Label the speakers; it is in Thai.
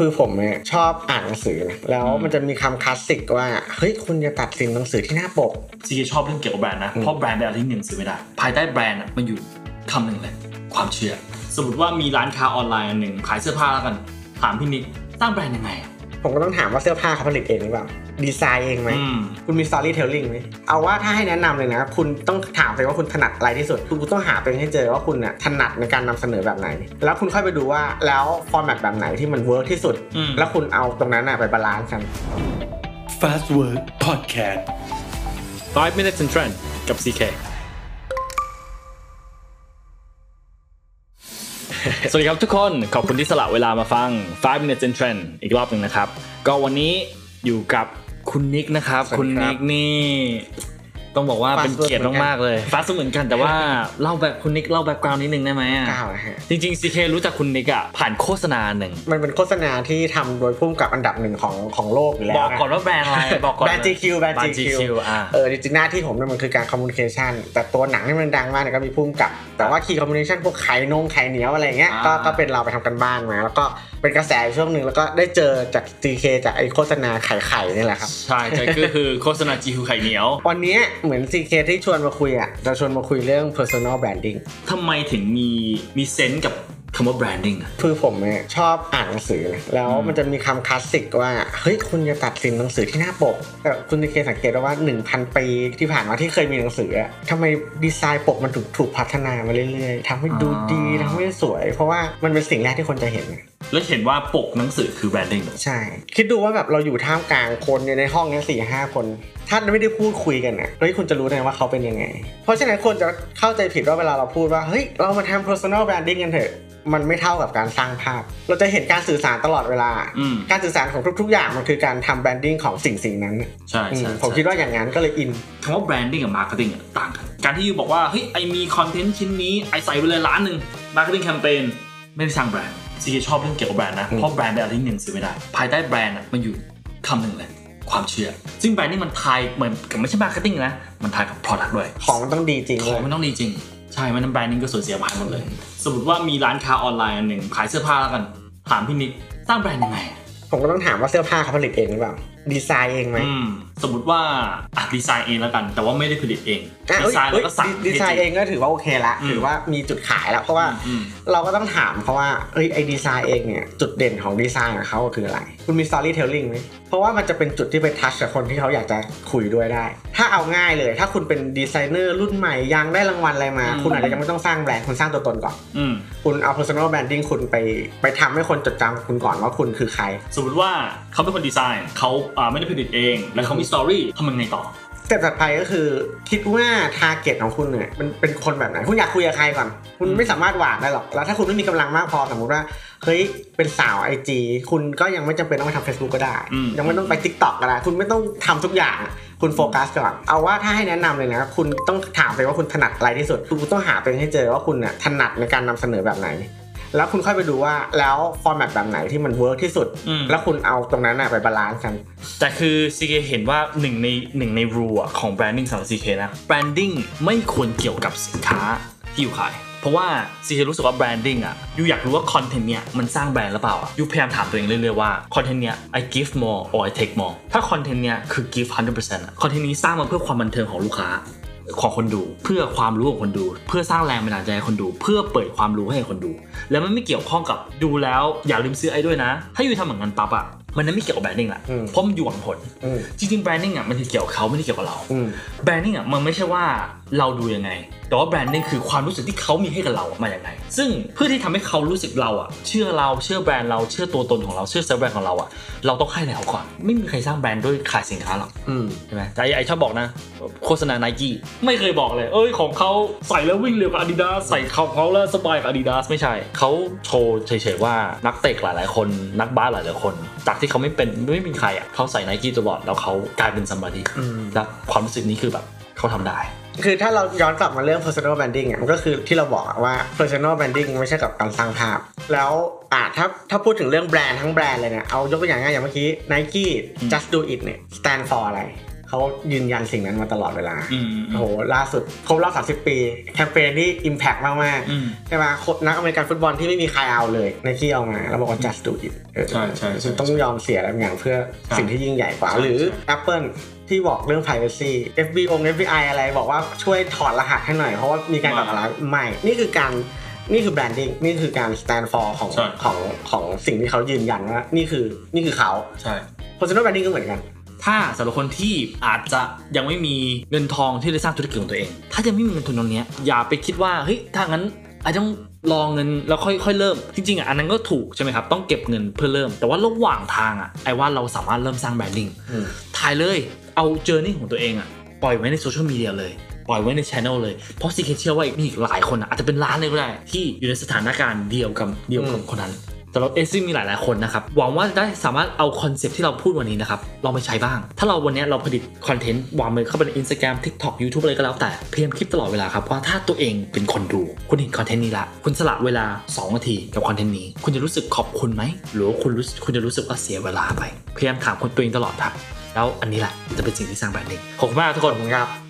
Speaker 1: คือผมเนี่ยชอบอ่านหนังสือนะแล้วมันจะมีคำคลาสสิกว่า เฮ้ย คุณอย่าตัดสินหนังสือที่หน้าปก
Speaker 2: CK ชอบเรื่องเกี่ยวกับแบรนด์นะ
Speaker 1: อืม
Speaker 2: เพราะแบรนด์เป็นอะไรที่หนึ่งซื้อไม่ได้ ภายใต้แบรนด์อะมันอยู่คำหนึ่งเลย ความเชื่อ สมมติว่ามีร้านค้าออนไลน์อันหนึ่งขายเสื้อผ้าแล้วกัน ถามพี่นิกสร้างแบรนด์ยังไงอะ
Speaker 1: ผมก็ต้องถามว่าเสื้อผ้าเขาผลิตเองหรือเปล่า ดีไซน์เองไหม
Speaker 2: อืม
Speaker 1: คุณมี storytelling ไหม เอาว่าถ้าให้แนะนำเลยนะ คุณต้องถามตัวเองว่าคุณถนัดอะไรที่สุด คุณต้องหาตัวเองให้เจอว่าคุณน่ะถนัดในการนำเสนอแบบไหน แล้วคุณค่อยไปดูว่าแล้ว format แบบไหนที่มัน work ที่สุด
Speaker 2: อืม
Speaker 1: แล้วคุณเอาตรงนั้นน่ะไป balance กัน
Speaker 3: Fastwork Podcast
Speaker 2: 5 minutes in trend กับ CK สวัสดีครับทุกคนขอบคุณที่สละเวลามาฟัง 5 minutes in trend อีกรอบหนึ่งนะครับ ก็วันนี้อยู่กับคุณนิกนะครับ
Speaker 1: สวัสดีครับ
Speaker 2: คุณนิกนี่ ต้องบอกว่า
Speaker 1: Fast
Speaker 2: เป็นเกียรติ
Speaker 1: Work เหมือนกัน
Speaker 2: มากๆเลยฟาสเหมือนกันแต่ว่าเล่าแบบคุณนิกเล่า background นิดนึงได้ไหมอะ
Speaker 1: ก้าวนะฮะ
Speaker 2: จริงๆ CK รู้จักคุณนิกอะผ่านโฆษณาหนึ่ง
Speaker 1: มันเป็นโฆษณาที่ทำโดยผู้กำกับอันดับหนึ่งของของโลกอยู่แล้ว
Speaker 2: บอกก่อนว่าแบรนด์อะไรบอกก่อน
Speaker 1: แบรนด์ GQ แบรนด์ GQ
Speaker 2: อะ
Speaker 1: เออจริงๆหน้าที่ผมเนี่ยมันคือการ communication แต่ตัวหนังที่มันดังมากเนี่ยก็มีพุ่มกับ แต่ว่า key communication พวกไข่นงไข่เหนียวอะไรเงี้ยก็
Speaker 2: อ่า
Speaker 1: ก็เป็นเราไปทำกันบ้านมาแล้วก็เป็นกระแสอยู่ช่วงหนึ่งแล้วก็ได้เจอจาก GK จากไอโฆษณาไข่ไข่นี่แหละครับ
Speaker 2: ใช่ใช่ก็คือโฆษณา GQ ไข่เหนียว
Speaker 1: วันนี้เหมือน CK ที่ชวนมาคุยอะจะชวนมาคุยเรื่อง personal branding
Speaker 2: ทำไมถึงมีมีเซนส์กับคำว่า branding อะ
Speaker 1: คือผมเนี่ยชอบอ่านหนังสือนะแล้วมันจะมีคำคลาสสิกว่า เฮ้ย คุณอย่าตัดสินหนังสือที่หน้าปก แต่คุณจะเคสังเกตได้ว่า 1,000 ปีที่ผ่านมาที่เคยมีหนังสืออะทำไมดีไซน์ปกมันถูกถูกพัฒนามาเรื่อยๆทำให้ดูดีทำให้สวย เพราะว่ามันเป็นสิ่งแรกที่คนจะเห็นนะ
Speaker 2: แล้วเห็นว่าปกหนังสือคือ branding
Speaker 1: ใช่ คิดดูว่าแบบเราอยู่ท่ามกลางคนเนี่ยในห้องเนี้สี่ห้าคน ถ้าไม่ได้พูดคุยกันนะเฮ้ยคุณจะรู้ได้ไงว่าเขาเป็นยังไง เพราะฉะนั้นคนจะเข้าใจผิดว่าเวลาเราพูดว่าเฮ้ยเรามาทำ personal branding กันเถอะมันไม่เท่ากับการสร้างภาพ เราจะเห็นการสื่อสารตลอดเวลา
Speaker 2: อืม
Speaker 1: การสื่อสารของทุก ๆ อย่างมันคือการทำ branding ของสิ่งสิ่งนั้น
Speaker 2: ใช่
Speaker 1: อืม
Speaker 2: ใช่
Speaker 1: ผมคิดว่าอย่างนั้นก็เลยอิน
Speaker 2: คำว่า branding กับ marketing อะต่างกัน การที่ยูบอกว่า เฮ้ย ไอมีคอนเทนต์ชิ้นนี้ ไอใส่ไปเลยล้านหนึ่ง marketing campaign ไม่ได้สร้างแบรนด์ CK ชอบเรื่องเกี่ยวกับแบรนด์นะ
Speaker 1: อืม
Speaker 2: เพราะแบรนด์เป็นอะไรที่หนึ่งซื้อไม่ได้ ภายใต้แบรนด์อะมันอยู่คำหนึ่งเลย ความเชื่อ ซึ่งแบรนด์นี่มัน tie เหมือนกับไม่ใช่ marketing นะ มัน tie กับ product ด้วย
Speaker 1: ของมันต้องดีจริงเลย ข
Speaker 2: องมันต้องดีจริง ใช่ ไม่งั้น branding ก็ส่วนเสียหายหมดเลย สมมติว่ามีร้านค้าออนไลน์อันหนึ่งขายเสื้อผ้าแล้วกัน ถามพี่นิกสร้างแบรนด์ยังไงอะ
Speaker 1: ผมก็ต้องถามว่าเสื้อผ้าเขาผลิตเองหรือเปล่า ดีไซน์เองไหม
Speaker 2: อืมสมมติว่าอะดีไซน์เองแล้วกัน แต่ว่าไม่ได้ผลิตเอง
Speaker 1: อะ
Speaker 2: ดีไซน์
Speaker 1: เอ้
Speaker 2: แล้
Speaker 1: ว
Speaker 2: ก็สั่ง
Speaker 1: ดีไซน์เองก็ถือว่าโอเคละ
Speaker 2: อืม
Speaker 1: ถือว่ามีจุดขายแล้วเพราะว่า
Speaker 2: อืม
Speaker 1: เราก็ต้องถามเขาว่าเอ้ยไอดีไซน์เองเนี่ยจุดเด่นของดีไซน์ของเขาคืออะไร คุณมี storytelling ไหมเพราะว่ามันจะเป็นจุดที่ไป touch กับคนที่เขาอยากจะคุยด้วยได้ ถ้าเอาง่ายเลย ถ้าคุณเป็นดีไซเนอร์รุ่นใหม่ยังได้รางวัลอะไรมา
Speaker 2: อืม
Speaker 1: คุณอาจจะยังไม่ต้องสร้างแบรนด์คุณสร้างตัวตนก่อน
Speaker 2: อืม
Speaker 1: คุณเอา personal branding คุณไปไปทำให้คนจดจำคุณก่อนว่าคุณคือใคร
Speaker 2: สมมติว่าเขาเป็นคนดีไซน์เขาอ่าไม่ได้ผลิตเอง แล้วเขามี story ทำยังไงต่อ
Speaker 1: step ถัดไปก็คือ คิดว่า target ของคุณเนี่ยมันเป็นคนแบบไหน คุณอยากคุยกับใครก่อน คุณไม่สามารถหว่านได้หรอก แล้วถ้าคุณไม่มีกำลังมากพอสมมติว่าเฮ้ยเป็นสาวไอจีคุณก็ยังไม่จำเป็นต้องไปทำ Facebook ก็ได้
Speaker 2: อืม
Speaker 1: ยังไม่ต้องไป Tik t o k ก็ได้ คุณไม่ต้องทำทุกอย่างอะคุณโฟกัสก่อน เอาว่าถ้าให้แนะนำเลยนะคุณต้องถามตัวเองว่าคุณถนัดอะไรที่สุด คุณต้องหาตัวเองให้เจอว่าคุณน่ะถนัดในการนำเสนอแบบไหน แล้วคุณค่อยไปดูว่าแล้ว format แบบไหนที่มัน work ที่สุด
Speaker 2: อืม
Speaker 1: แล้วคุณเอาตรงนั้นน่ะไป balance กัน
Speaker 2: แต่คือ CK เห็นว่าหนึ่งในหนึ่งในรูของ branding สำหรับ CK นะ branding ไม่ควรเกี่ยวกับสินค้าที่อยู่ขายเพราะว่า CK รู้สึกว่า branding อะยูอยากรู้ว่าคอนเทนต์เนี้ยมันสร้างแบรนด์หรือเปล่าอะยูพยายามถามตัวเองเรื่อยๆว่าคอนเทนต์เนี้ย I give more or I take more ถ้าคอนเทนต์เนี้ยคือ give 100%อะคอนเทนต์นี้สร้างมาเพื่อความบันเทิงของลูกค้า ของคนดู เพื่อความรู้ของคนดู เพื่อสร้างแรงบันดาลใจให้คนดู เพื่อเปิดความรู้ให้คนดู แล้วมันไม่เกี่ยวข้องกับดูแล้วอย่าลืมซื้อไอ้ด้วยนะ ถ้าอยู่ทำเหมือนกันปั๊บอะ อันนั้นไม่เกี่ยวกับ branding ละ
Speaker 1: อืม
Speaker 2: เพราะมันอยู่หวังผล
Speaker 1: อืม
Speaker 2: จริงๆ branding อะมันคือเกี่ยวกับเขาไม่ได้เกี่ยวกับเรา
Speaker 1: อืม
Speaker 2: branding อะมันไม่ใช่ว่าเราดูยังไง แต่ว่า branding คือความรู้สึกที่เขามีให้กับเราอะมาอย่างไง ซึ่งเพื่อที่ทำให้เขารู้สึกเราอะ เชื่อเรา เชื่อแบรนด์เรา เชื่อตัวตนของเรา เชื่อ self brand ของเราอะ เราต้องให้แล้วก่อน ไม่มีใครสร้างแบรนด์ด้วยขายสินค้าหรอก
Speaker 1: อืม
Speaker 2: ใช่ไหมแต่ไอไอชอบบอกนะ โฆษณาไนกี้ไม่เคยบอกเลย เอ้ยของเขาใส่แล้ววิ่งเร็วกับอาดิดาสใส่ของเขาแล้วสบายกับอาดิดาสไม่ใช่เขาโชว์เฉยๆว่านักเตะหลายๆคน นักบาสหลายๆคนจากที่เขาไม่เป็นไม่มีใครอะเขาใส่ไนกี้ตลอดแล้วเขากลายเป็นซัมบารี
Speaker 1: อืม
Speaker 2: และความรู้สึกนี้คือแบบเขาทำได้
Speaker 1: คือถ้าเราย้อนกลับมาเรื่อง personal branding อะมันก็คือที่เราบอกอะว่า personal branding ไม่ใช่กับการสร้างภาพ แล้วอะถ้าถ้าพูดถึงเรื่องแบรนด์ทั้งแบรนด์เลยเนี่ยเอายกตัวอย่างง่ายอย่างเมื่อกี้ Nike just do it เนี่ย stand for อะไร เขาเขายืนยันสิ่งนั้นมาตลอดเวลา
Speaker 2: อืม
Speaker 1: โอ้โหล่าสุดครบรอบ 30 ปี แคมเปญที่ Impact มาก
Speaker 2: อืม
Speaker 1: ๆใช่ไหมคนนักอเมริกันฟุตบอลที่ไม่มีใครเอาเลยในที่เอามาแล้วบอกว่า just do it เออ
Speaker 2: ใช่ใช่ใช่
Speaker 1: คุณต้องยอมเสียอะไรบางอย่างเพื่อ
Speaker 2: ใช่
Speaker 1: สิ่งที่ยิ่งใหญ่กว่า
Speaker 2: ใช่
Speaker 1: หรือ
Speaker 2: ใช่
Speaker 1: Apple ที่บอกเรื่อง privacy FBI อง FBI อะไรบอกว่าช่วยถอดรหัสให้หน่อย เพราะว่ามีการถอดรหัสไม่ นี่คือการนี่คือ branding นี่คือการ stand for ของ
Speaker 2: ใช่
Speaker 1: ของของสิ่งที่เขายืนยันว่า นี่คือนี่คือเขา
Speaker 2: ใช่
Speaker 1: personal branding ก็เหมือนกัน
Speaker 2: ถ้าสำหรับคนที่อาจจะยังไม่มีเงินทองที่จะสร้างธุรกิจของตัวเอง ถ้ายังไม่มีเงินทุนตรงเนี้ยอย่าไปคิดว่าเฮ้ยถ้างั้นอาจจะต้องรอเงินแล้วค่อยค่อยเริ่ม จริงๆอะอันนั้นก็ถูกใช่ไหมครับ ต้องเก็บเงินเพื่อเริ่ม แต่ว่าระหว่างทางอะไอ้ว่าเราสามารถเริ่มสร้าง branding
Speaker 1: อืม
Speaker 2: ถ่ายเลยเอา journey ของตัวเองอะปล่อยไว้ในโซเชียลมีเดียเลยปล่อยไว้ในช anel เลย เพราะ CK เชื่อว่ามีอีกหลายคนอะอาจจะเป็นล้านเลยก็ได้ ที่อยู่ในสถานการณ์เดียวกับเดียวกับคนนั้น แต่เราเอซี่มีหลายๆคนนะครับ หวังว่าได้สามารถเอาคอนเซปต์ที่เราพูดวันนี้นะครับลองไปใช้บ้าง ถ้าเราวันนี้เราผลิตคอนเทนต์วางมือเข้าไปใน Instagram TikTok YouTube อะไรก็แล้วแต่พยายามคิดตลอดเวลาครับว่าถ้าตัวเองเป็นคนดู คุณเห็นคอนเทนต์นี้ละคุณสละเวลา 2 นาทีกับคอนเทนต์นี้ คุณจะรู้สึกขอบคุณไหมหรือว่าคุณรู้คุณจะรู้สึกว่าเสียเวลาไป พยายามถามคนตัวเองตลอดครับแล้วอันนี้แหละจะเป็นสิ่งที่สร้าง branding ขอบคุณมากทุกค
Speaker 1: นครับ